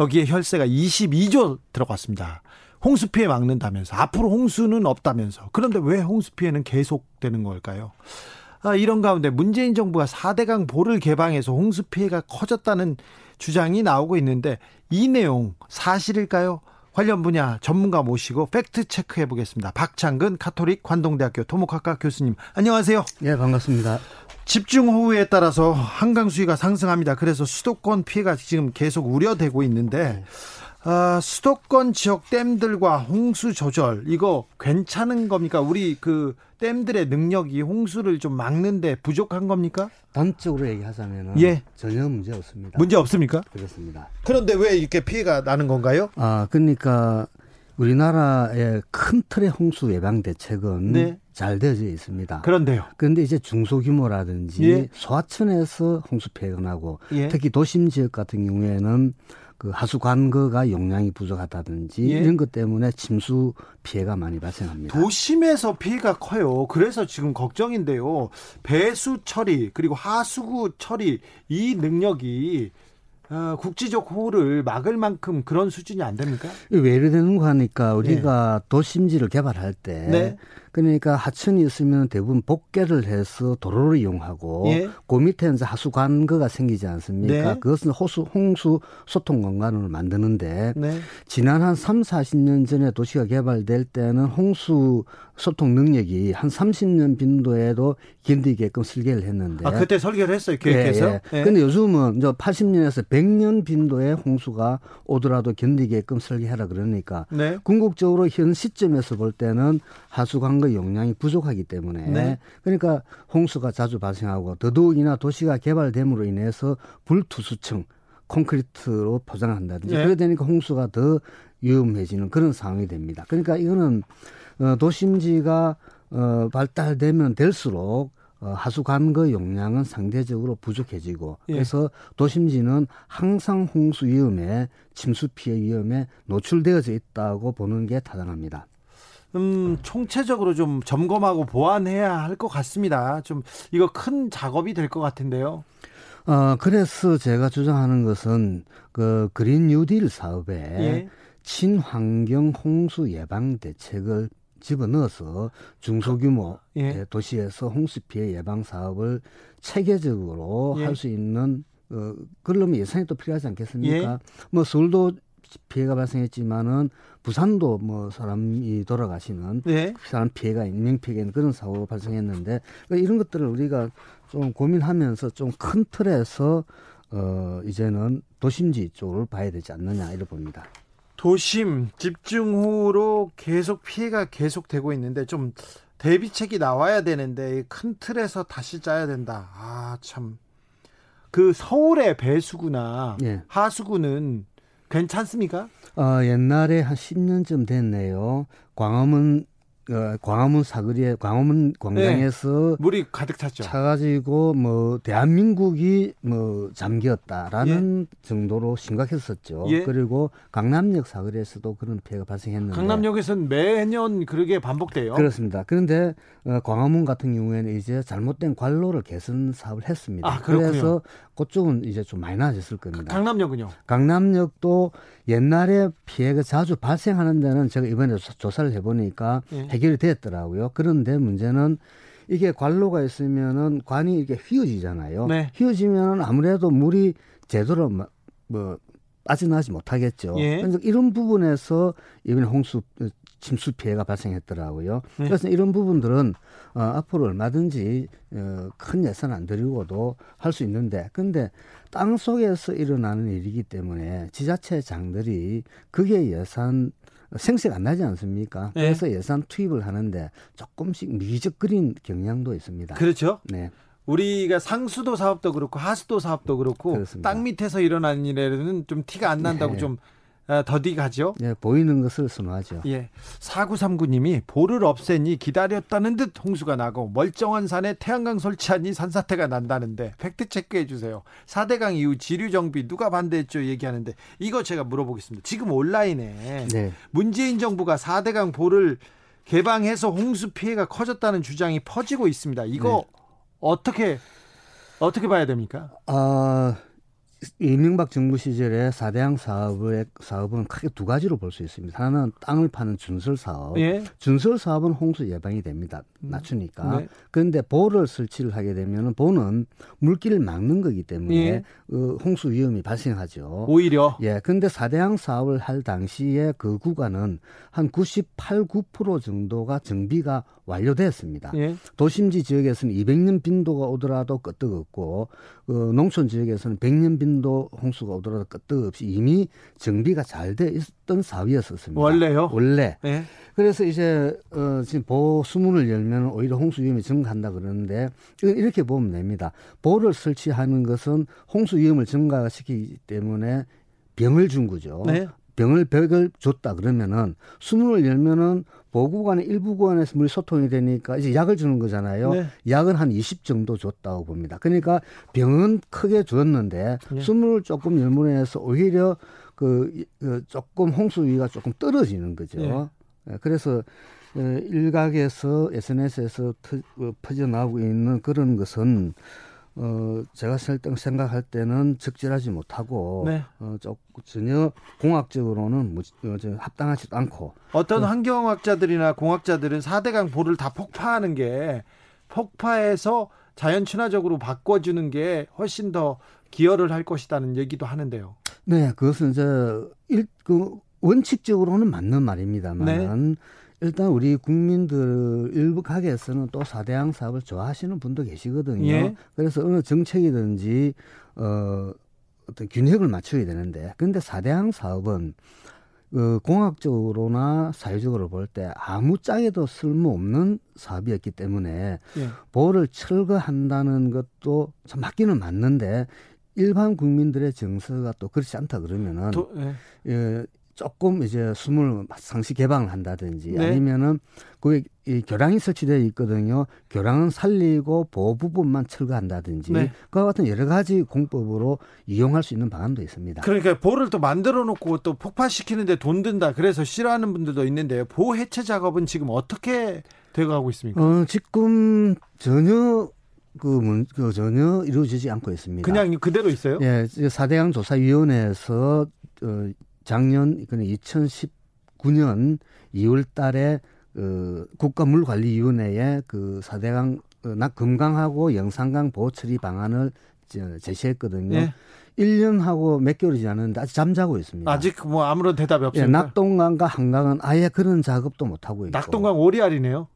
여기에 혈세가 22조 들어갔습니다. 홍수 피해 막는다면서 앞으로 홍수는 없다면서 그런데 왜 홍수 피해는 계속되는 걸까요? 아, 이런 가운데 문재인 정부가 4대강 보를 개방해서 홍수 피해가 커졌다는 주장이 나오고 있는데 이 내용 사실일까요? 관련 분야 전문가 모시고 팩트 체크해 보겠습니다. 박창근 카톨릭 관동대학교 토목학과 교수님 안녕하세요. 예, 반갑습니다. 집중 호우에 따라서 한강 수위가 상승합니다. 그래서 수도권 피해가 지금 계속 우려되고 있는데 아, 수도권 지역 댐들과 홍수 조절 이거 괜찮은 겁니까? 우리 그 댐들의 능력이 홍수를 좀 막는데 부족한 겁니까? 단적으로 얘기하자면 예. 전혀 문제 없습니다. 문제 없습니까? 그렇습니다. 그런데 왜 이렇게 피해가 나는 건가요? 아, 그러니까 우리나라의 큰 틀의 홍수 예방 대책은 네. 잘 되어져 있습니다. 그런데요. 그런데 이제 중소규모라든지 예. 소하천에서 홍수 피해가 나고 예. 특히 도심 지역 같은 경우에는 그 하수 관거가 용량이 부족하다든지 예. 이런 것 때문에 침수 피해가 많이 발생합니다. 도심에서 피해가 커요. 그래서 지금 걱정인데요. 배수 처리 그리고 하수구 처리 이 능력이 어, 국지적 호우를 막을 만큼 그런 수준이 안 됩니까? 왜 이래 되는 거 하니까 우리가 도심지를 개발할 때 네. 그러니까 하천이 있으면 대부분 복개를 해서 도로를 이용하고 예. 그 밑에 이제 하수 관거가 생기지 않습니까? 네. 그것은 호수 홍수 소통 공간을 만드는데 네. 지난 한 3, 40년 전에 도시가 개발될 때는 홍수 소통 능력이 한 30년 빈도에도 견디게끔 설계를 했는데 아 그때 설계를 했어요. 계획해서. 예, 예. 근데 요즘은 이제 80년에서 100년 빈도의 홍수가 오더라도 견디게끔 설계하라 그러니까 네. 궁극적으로 현 시점에서 볼 때는 하수관거 용량이 부족하기 때문에 네. 그러니까 홍수가 자주 발생하고 더더욱이나 도시가 개발됨으로 인해서 불투수층 콘크리트로 포장을 한다든지 네. 그러다 보니까 홍수가 더 위험해지는 그런 상황이 됩니다. 그러니까 이거는 어, 도심지가 어, 발달되면 될수록 어, 하수 관거 용량은 상대적으로 부족해지고 예. 그래서 도심지는 항상 홍수 위험에 침수 피해 위험에 노출되어져 있다고 보는 게 타당합니다. 음, 총체적으로 좀 점검하고 보완해야 할 것 같습니다. 좀 이거 큰 작업이 될 것 같은데요. 어, 그래서 제가 주장하는 것은 그 그린 뉴딜 사업에 예. 친환경 홍수 예방 대책을 집어넣어서 중소규모 예. 도시에서 홍수 피해 예방 사업을 체계적으로 예. 할수 있는 어, 그러려면 예산이 또 필요하지 않겠습니까? 예. 뭐 서울도 피해가 발생했지만은 부산도 뭐 사람이 돌아가시는 네. 사람 피해가 인명 피해가 있는 그런 사고가 발생했는데 그러니까 이런 것들을 우리가 좀 고민하면서 좀 큰 틀에서 어 이제는 도심지 쪽을 봐야 되지 않느냐 이렇게 봅니다. 도심 집중호우로 계속 피해가 계속되고 있는데 좀 대비책이 나와야 되는데 큰 틀에서 다시 짜야 된다. 아 참. 그 서울의 배수구나 예. 하수구는 괜찮습니까? 어 옛날에 한 10년쯤 됐네요. 광화문 어, 광화문 사거리에 광화문 광장에서 물이 가득 찼죠. 차가지고 뭐 대한민국이 뭐 잠겼다라는 정도로 심각했었죠. 예. 그리고 강남역 사거리에서도 그런 피해가 발생했는데 강남역에서는 매년 그러게 반복돼요. 그렇습니다. 그런데 어, 광화문 같은 경우에는 이제 잘못된 관로를 개선 사업을 했습니다. 아. 그래서 그쪽은 이제 좀 많이 나아졌을 겁니다. 강남역은요. 강남역도 옛날에 피해가 자주 발생하는 데는 제가 이번에 조- 조사를 해보니까 예. 해결이 됐더라고요. 그런데 문제는 이게 관로가 있으면은 관이 이렇게 휘어지잖아요. 네. 휘어지면은 아무래도 물이 제대로 마- 뭐 빠져나가지 못하겠죠. 예. 그래서 이런 부분에서 이번에 홍수 어, 침수 피해가 발생했더라고요. 네. 그래서 이런 부분들은 어, 앞으로 얼마든지 어, 큰 예산 안 들이고도 할 수 있는데 근데 땅 속에서 일어나는 일이기 때문에 지자체장들이 그게 예산 생색 안 나지 않습니까? 네. 그래서 예산 투입을 하는데 조금씩 미적거린 경향도 있습니다. 그렇죠. 네. 우리가 상수도 사업도 그렇고 하수도 사업도 그렇고 그렇습니다. 땅 밑에서 일어나는 일에는 좀 티가 안 난다고 네. 좀 어, 더디 가죠. 네, 보이는 것을 선호하죠. 예. 4939님이 보를 없애니 기다렸다는 듯 홍수가 나고 멀쩡한 산에 태양광 설치하니 산사태가 난다는데 팩트 체크해 주세요. 4대강 이후 지류 정비 누가 반대했죠 얘기하는데 이거 제가 물어보겠습니다. 지금 온라인에 네. 문재인 정부가 4대강 보를 개방해서 홍수 피해가 커졌다는 주장이 퍼지고 있습니다. 이거 네. 어떻게 어떻게 봐야 됩니까? 아 이명박 정부 시절에 사대양 사업의 사업은 크게 두 가지로 볼 수 있습니다. 하나는 땅을 파는 준설 사업. 예. 준설 사업은 홍수 예방이 됩니다. 음. 낮추니까. 네. 그런데 보를 설치를 하게 되면 보는 물길을 막는 거기 때문에 예. 어, 홍수 위험이 발생하죠. 오히려. 예. 근데 사대양 사업을 할 당시에 그 구간은 한 98, 9% 정도가 정비가 완료되었습니다. 예. 도심지 지역에서는 200년 빈도가 오더라도 끄떡없고 어, 농촌 지역에서는 100년 빈도 홍수가 오더라도 끄떡없이 이미 정비가 잘 돼 있던 사업이었었습니다. 원래요? 원래. 예. 그래서 이제 어, 지금 보호 수문을 열면 오히려 홍수 위험이 증가한다 그러는데 이렇게 보면 됩니다. 보호를 설치하는 것은 홍수 위험을 증가시키기 때문에 병을 준 거죠. 네. 병을 벽을 줬다 그러면은 수문을 열면은 보구간의 일부 구간에서 물이 소통이 되니까 이제 약을 주는 거잖아요. 네. 약은 한 20 정도 줬다고 봅니다. 그러니까 병은 크게 줬는데 네. 수문을 조금 열문해서 오히려 그, 그 조금 홍수 위가 조금 떨어지는 거죠. 네. 예, 그래서 어, 일각에서 SNS에서 터, 어, 퍼져 나오고 있는 그런 것은 어, 제가 생각할 때는 적절하지 못하고 네. 어, 저, 전혀 공학적으로는 무, 어, 저, 합당하지도 않고 어떤 그, 환경학자들이나 공학자들은 4대강 보를 다 폭파하는 게 폭파해서 자연 친화적으로 바꿔주는 게 훨씬 더 기여를 할 것이라는 얘기도 하는데요. 네, 그것은 저 일, 그 원칙적으로는 맞는 말입니다만 네. 일단 우리 국민들 일부 가게에서는 또 사대양 사업을 좋아하시는 분도 계시거든요. 예. 그래서 어느 정책이든지 어 어떤 균형을 맞춰야 되는데 근데 사대양 사업은 그 공학적으로나 사회적으로 볼 때 아무 짝에도 쓸모없는 사업이었기 때문에 예. 보호를 철거한다는 것도 참 맞기는 맞는데 일반 국민들의 정서가 또 그렇지 않다 그러면은 도, 예. 예, 조금 이제 숨을 상시 개방을 한다든지 네. 아니면은 거기 이 교량이 설치되어 있거든요. 교량은 살리고 보호 부분만 철거한다든지 네. 그와 같은 여러 가지 공법으로 이용할 수 있는 방안도 있습니다. 그러니까 보를 또 만들어 놓고 또 폭파시키는데 돈 든다. 그래서 싫어하는 분들도 있는데요. 보호 해체 작업은 지금 어떻게 돼가고 있습니까? 어, 지금 전혀 그, 문, 그 전혀 이루어지지 않고 있습니다. 그냥 그대로 있어요? 예, 사대강 조사위원회에서 어, 작년 그러니까 2019년 2월 달에 그 국가물관리위원회에 그 사대강 어, 낙 금강하고 영산강 보호 처리 방안을 제시했거든요. 네. 1년 하고 몇 개월이 지났는데 아직 잠자고 있습니다. 아직 뭐 아무런 대답이 없습니다. 예, 낙동강과 한강은 아예 그런 작업도 못 하고 있고. 낙동강 오리알이네요.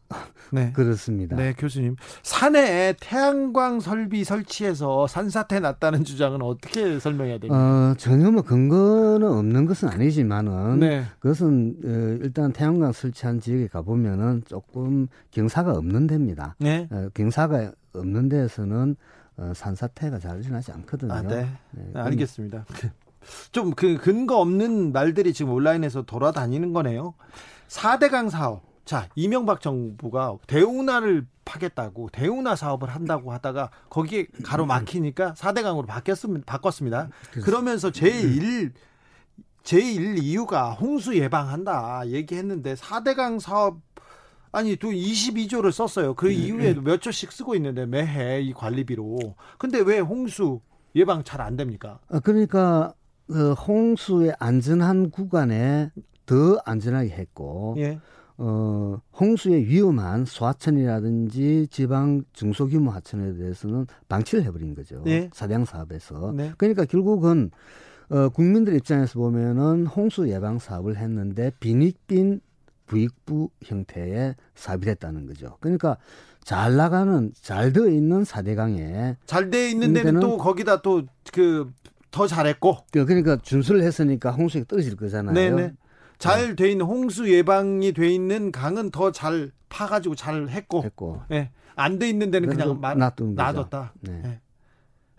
네. 그렇습니다. 네, 교수님. 산에 태양광 설비 설치해서 산사태 났다는 주장은 어떻게 설명해야 됩니까? 어, 전혀 뭐 근거는 없는 것은 아니지만은 네. 그것은 어, 일단 태양광 설치한 지역에 가 보면은 조금 경사가 없는 데입니다. 네. 어, 경사가 없는 데에서는 어, 산사태가 잘 일어나지 않거든요. 아, 네. 네. 알겠습니다. 좀 그 근거 없는 말들이 지금 온라인에서 돌아다니는 거네요. 4대강 사업. 자, 이명박 정부가 대운하를 파겠다고 대운하 사업을 한다고 하다가 거기에 가로막히니까 4대강으로 바뀌었습니다. 바꿨습니다. 그러면서 제1 제1 이유가 홍수 예방한다 얘기했는데 4대강 사업 아니 또 22조를 썼어요. 그 이후에도 몇 조씩 쓰고 있는데 매해 이 관리비로. 근데 왜 홍수 예방 잘 안 됩니까? 아, 그러니까 그 홍수의 안전한 구간에 더 안전하게 했고 예. 어, 홍수의 위험한 소하천이라든지 지방 중소규모 하천에 대해서는 방치를 해버린 거죠. 네. 사대양 사업에서. 네. 그러니까 결국은 어, 국민들 입장에서 보면은 홍수 예방 사업을 했는데 빈익빈 부익부 형태의 사업이 됐다는 거죠. 그러니까 잘 나가는 잘 되어 있는 사대강에 잘 되어 있는 데는 또 거기다 또 그 더 잘했고 그러니까 준수를 했으니까 홍수가 떨어질 거잖아요. 네네. 잘 돼 있는 홍수 예방이 돼 있는 강은 더 잘 파가지고 잘 했고, 했고. 예. 안 돼 있는 데는 그냥 놔뒀다. 네.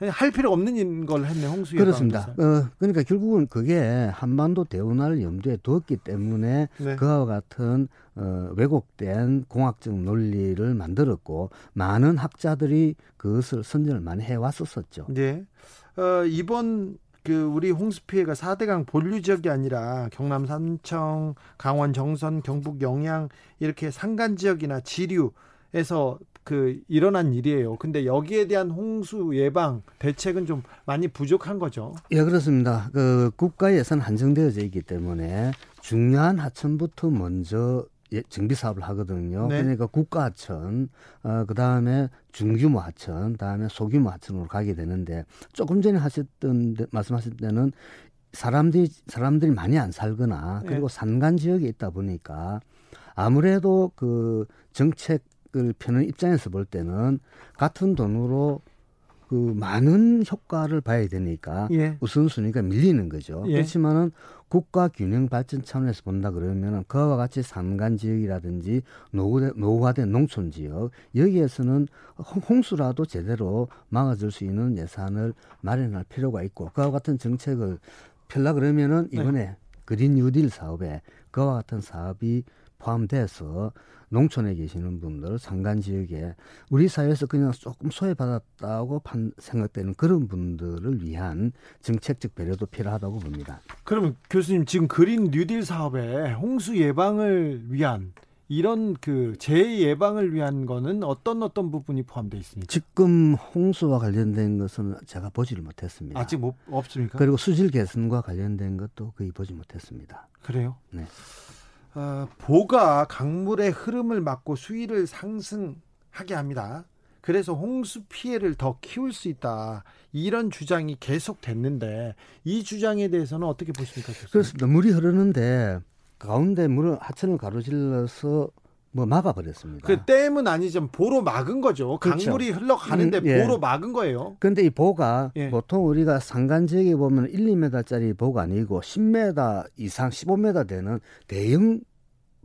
예. 할 필요 없는 걸 했네 홍수 예방. 그렇습니다. 어, 그러니까 결국은 그게 한반도 대운하를 염두에 두었기 때문에 네. 그와 같은 어, 왜곡된 공학적 논리를 만들었고 많은 학자들이 그것을 선전을 많이 해왔었었죠. 네. 어, 이번 그 우리 홍수 피해가 4대강 본류 지역이 아니라 경남 삼청, 강원 정선, 경북 영양 이렇게 산간 지역이나 지류에서 그 일어난 일이에요. 근데 여기에 대한 홍수 예방 대책은 좀 많이 부족한 거죠. 예, 그렇습니다. 그 국가 예산 한정되어져 있기 때문에 중요한 하천부터 먼저 예, 정비 사업을 하거든요. 네. 그러니까 국가 하천, 어, 그 다음에 중규모 하천, 다음에 소규모 하천으로 가게 되는데 조금 전에 하셨던 데- 말씀하실 때는 사람들이 사람들이 많이 안 살거나 네. 그리고 산간 지역에 있다 보니까 아무래도 그 정책을 펴는 입장에서 볼 때는 같은 돈으로 그 많은 효과를 봐야 되니까 예. 우선순위가 밀리는 거죠. 예. 그렇지만은 국가 균형 발전 차원에서 본다 그러면은 그와 같이 산간 지역이라든지 노후된, 노후화된 농촌 지역 여기에서는 홍- 홍수라도 제대로 막아줄 수 있는 예산을 마련할 필요가 있고 그와 같은 정책을 펼라 그러면은 네. 이번에 그린 뉴딜 사업에 그와 같은 사업이 포함돼서 농촌에 계시는 분들, 산간 지역에 우리 사회에서 그냥 조금 소외받았다고 판, 생각되는 그런 분들을 위한 정책적 배려도 필요하다고 봅니다. 그러면 교수님 지금 그린 뉴딜 사업에 홍수 예방을 위한 이런 그 재해 예방을 위한 거는 어떤 어떤 부분이 포함되어 있습니까? 지금 홍수와 관련된 것은 제가 보지를 못했습니다. 아직 못 없습니까? 그리고 수질 개선과 관련된 것도 거의 보지 못했습니다. 그래요? 네. 어, 보가 강물의 흐름을 막고 수위를 상승하게 합니다. 그래서 홍수 피해를 더 키울 수 있다. 이런 주장이 계속 됐는데 이 주장에 대해서는 어떻게 보십니까? 교수님? 그렇습니다. 물이 흐르는데 가운데 물을 하천을 가로질러서 뭐 막아버렸습니다. 그 댐은 아니지만 보로 막은 거죠. 그렇죠. 강물이 흘러가는데 음, 예. 보로 막은 거예요. 근데 이 보가 예. 보통 우리가 산간 지역에 보면 1, 2m짜리 보가 아니고 10m 이상, 15m 되는 대형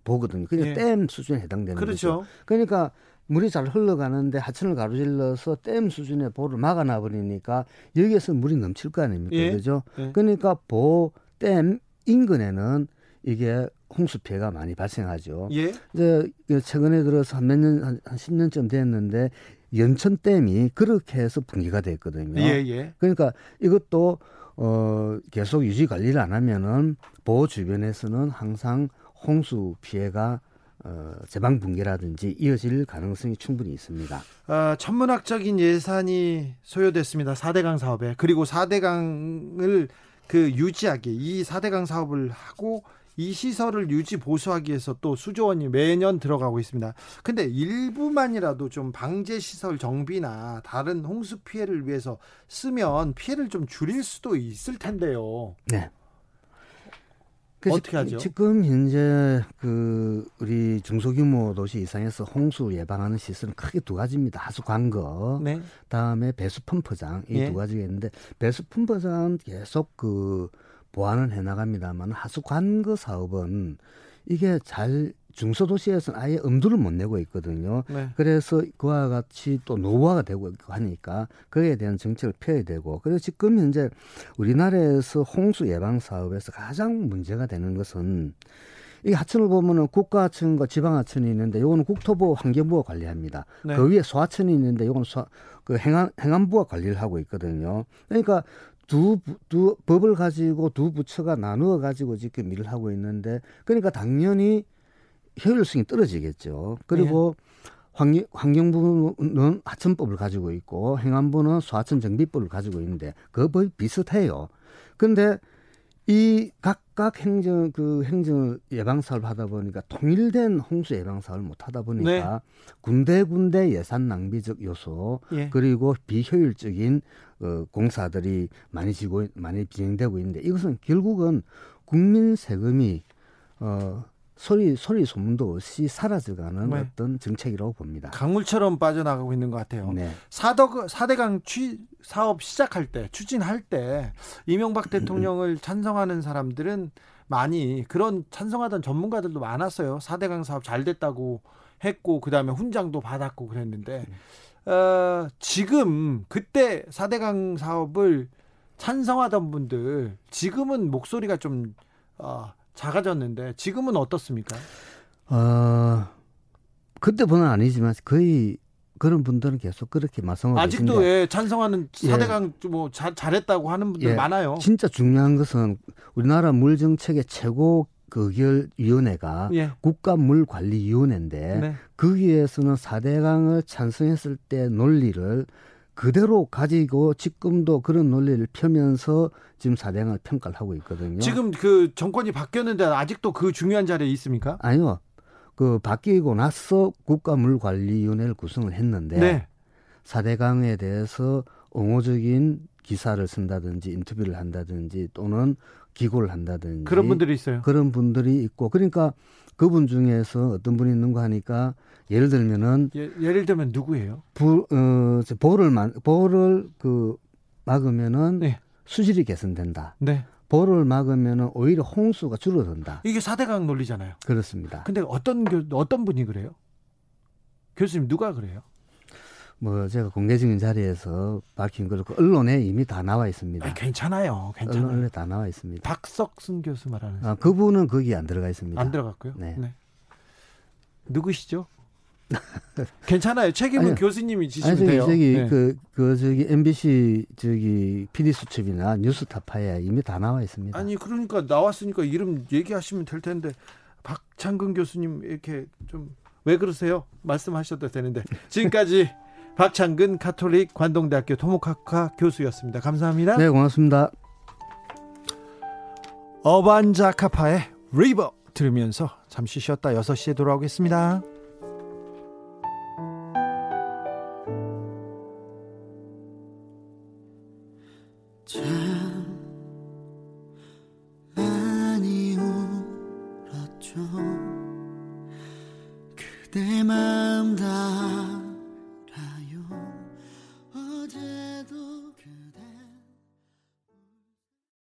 보거든요. 그냥 예. 댐 수준에 해당되는 거죠. 그렇죠. 그러니까 물이 잘 흘러가는데 하천을 가로질러서 댐 수준의 보를 막아놔 버리니까 여기에서 물이 넘칠 거 아닙니까? 예. 그죠? 예. 그러니까 보 댐 인근에는 이게 홍수 피해가 많이 발생하죠. 예. 이제 최근에 들어서 한 몇 년, 한, 한 10년쯤 됐는데 연천댐이 그렇게 해서 붕괴가 됐거든요. 예, 예. 그러니까 이것도 어 계속 유지 관리를 안 하면은 보호 주변에서는 항상 홍수 피해가 어 제방 붕괴라든지 이어질 가능성이 충분히 있습니다. 어, 천문학적인 예산이 소요됐습니다. 4대강 사업에. 그리고 4대강을 그 유지하기, 이 4대강 사업을 하고 이 시설을 유지 보수하기 위해서 또 수조원이 매년 들어가고 있습니다. 근데 일부만이라도 좀 방제 시설 정비나 다른 홍수 피해를 위해서 쓰면 피해를 좀 줄일 수도 있을 텐데요. 네. 어떻게 하죠? 지금 현재 그 우리 중소규모 도시 이상에서 홍수 예방하는 시설은 크게 두 가지입니다. 하수 관거, 네. 다음에 배수 펌프장 이 예. 두 가지가 있는데 배수 펌프장은 계속 그 보완을 해나갑니다만 하수 관거 사업은 이게 잘 중소도시에서는 아예 엄두를 못 내고 있거든요. 네. 그래서 그와 같이 또 노후화가 되고 하니까 그에 대한 정책을 펴야 되고 그래서 지금 현재 우리나라에서 홍수 예방 사업에서 가장 문제가 되는 것은 이 하천을 보면은 국가하천과 지방하천이 있는데 요거는 국토부 환경부가 관리합니다. 네. 그 위에 소하천이 있는데 요거는 소, 그 행안 행안부가 관리를 하고 있거든요. 그러니까 두, 부- 두 법을 가지고 두 부처가 나누어 가지고 지금 일을 하고 있는데 그러니까 당연히 효율성이 떨어지겠죠. 그리고 환경, 환경부는 하천법을 가지고 있고 행안부는 소하천 정비법을 가지고 있는데 그 법이 비슷해요. 근데 이 각각 행정 그 행정 예방 사업을 하다 보니까 통일된 홍수 예방 사업을 못 하다 보니까 군데군데 예산 낭비적 요소 예. 그리고 비효율적인 어, 공사들이 많이 지고 많이 진행되고 있는데 이것은 결국은 국민 세금이 어 소리 소리 소문도 없이 사라져가는 네. 어떤 정책이라고 봅니다. 강물처럼 빠져나가고 있는 것 같아요. 네. 사덕 사대강 취 사업 시작할 때 추진할 때 이명박 대통령을 찬성하는 사람들은 많이 그런 찬성하던 전문가들도 많았어요. 사대강 사업 잘 됐다고 했고 그다음에 훈장도 받았고 그랬는데 어, 지금 그때 사대강 사업을 찬성하던 분들 지금은 목소리가 좀 어, 작아졌는데 지금은 어떻습니까? 어 그때보다는 아니지만 거의 그런 분들은 계속 그렇게 말씀하고 아직도 계신데 예, 찬성하는 예. 사대강 뭐 자, 잘했다고 하는 분들 예, 많아요. 진짜 중요한 것은 우리나라 물 정책의 최고 그 의결 위원회가 예. 국가 물 관리 위원회인데 네. 거기에서는 사대강을 찬성했을 때 논리를 그대로 가지고 지금도 그런 논리를 펴면서 지금 사대강을 평가를 하고 있거든요. 지금 그 정권이 바뀌었는데 아직도 그 중요한 자리에 있습니까? 아니요. 그 바뀌고 나서 국가물관리위원회를 구성을 했는데 네. 사대강에 대해서 옹호적인 기사를 쓴다든지 인터뷰를 한다든지 또는 기고를 한다든지 그런 분들이 있어요. 그런 분들이 있고 그러니까 그분 중에서 어떤 분이 있는가 하니까 예를 들면은 예, 예를 들면 누구예요? 불, 어, 저 볼을 만, 볼을 그 막으면은 네. 수질이 개선된다. 네. 볼을 막으면은 오히려 홍수가 줄어든다. 이게 사대강 논리잖아요. 그렇습니다. 근데 어떤 교, 어떤 분이 그래요? 교수님 누가 그래요? 뭐 제가 공개적인 자리에서 밝힌 그렇고 언론에 이미 다 나와 있습니다. 아, 괜찮아요. 괜찮아요. 언론에 다 나와 있습니다. 박석순 교수 말하는 아, 그분은 거기 안 들어가 있습니다. 안 들어갔고요. 네. 누구시죠? 괜찮아요. 책임은 아니요. 교수님이 아니 지시면 저기 돼요. 저기 네. 그, 그 저기 MBC 저기 PD 수첩이나 뉴스타파에 이미 다 나와 있습니다. 아니 그러니까 나왔으니까 이름 얘기하시면 될 텐데 박창근 교수님 이렇게 좀 왜 그러세요? 말씀하셔도 되는데 지금까지 박창근 가톨릭 관동대학교 토목학과 교수였습니다. 감사합니다. 네, 고맙습니다. 어반자카파의 리버 들으면서 잠시 쉬었다 6시에 돌아오겠습니다.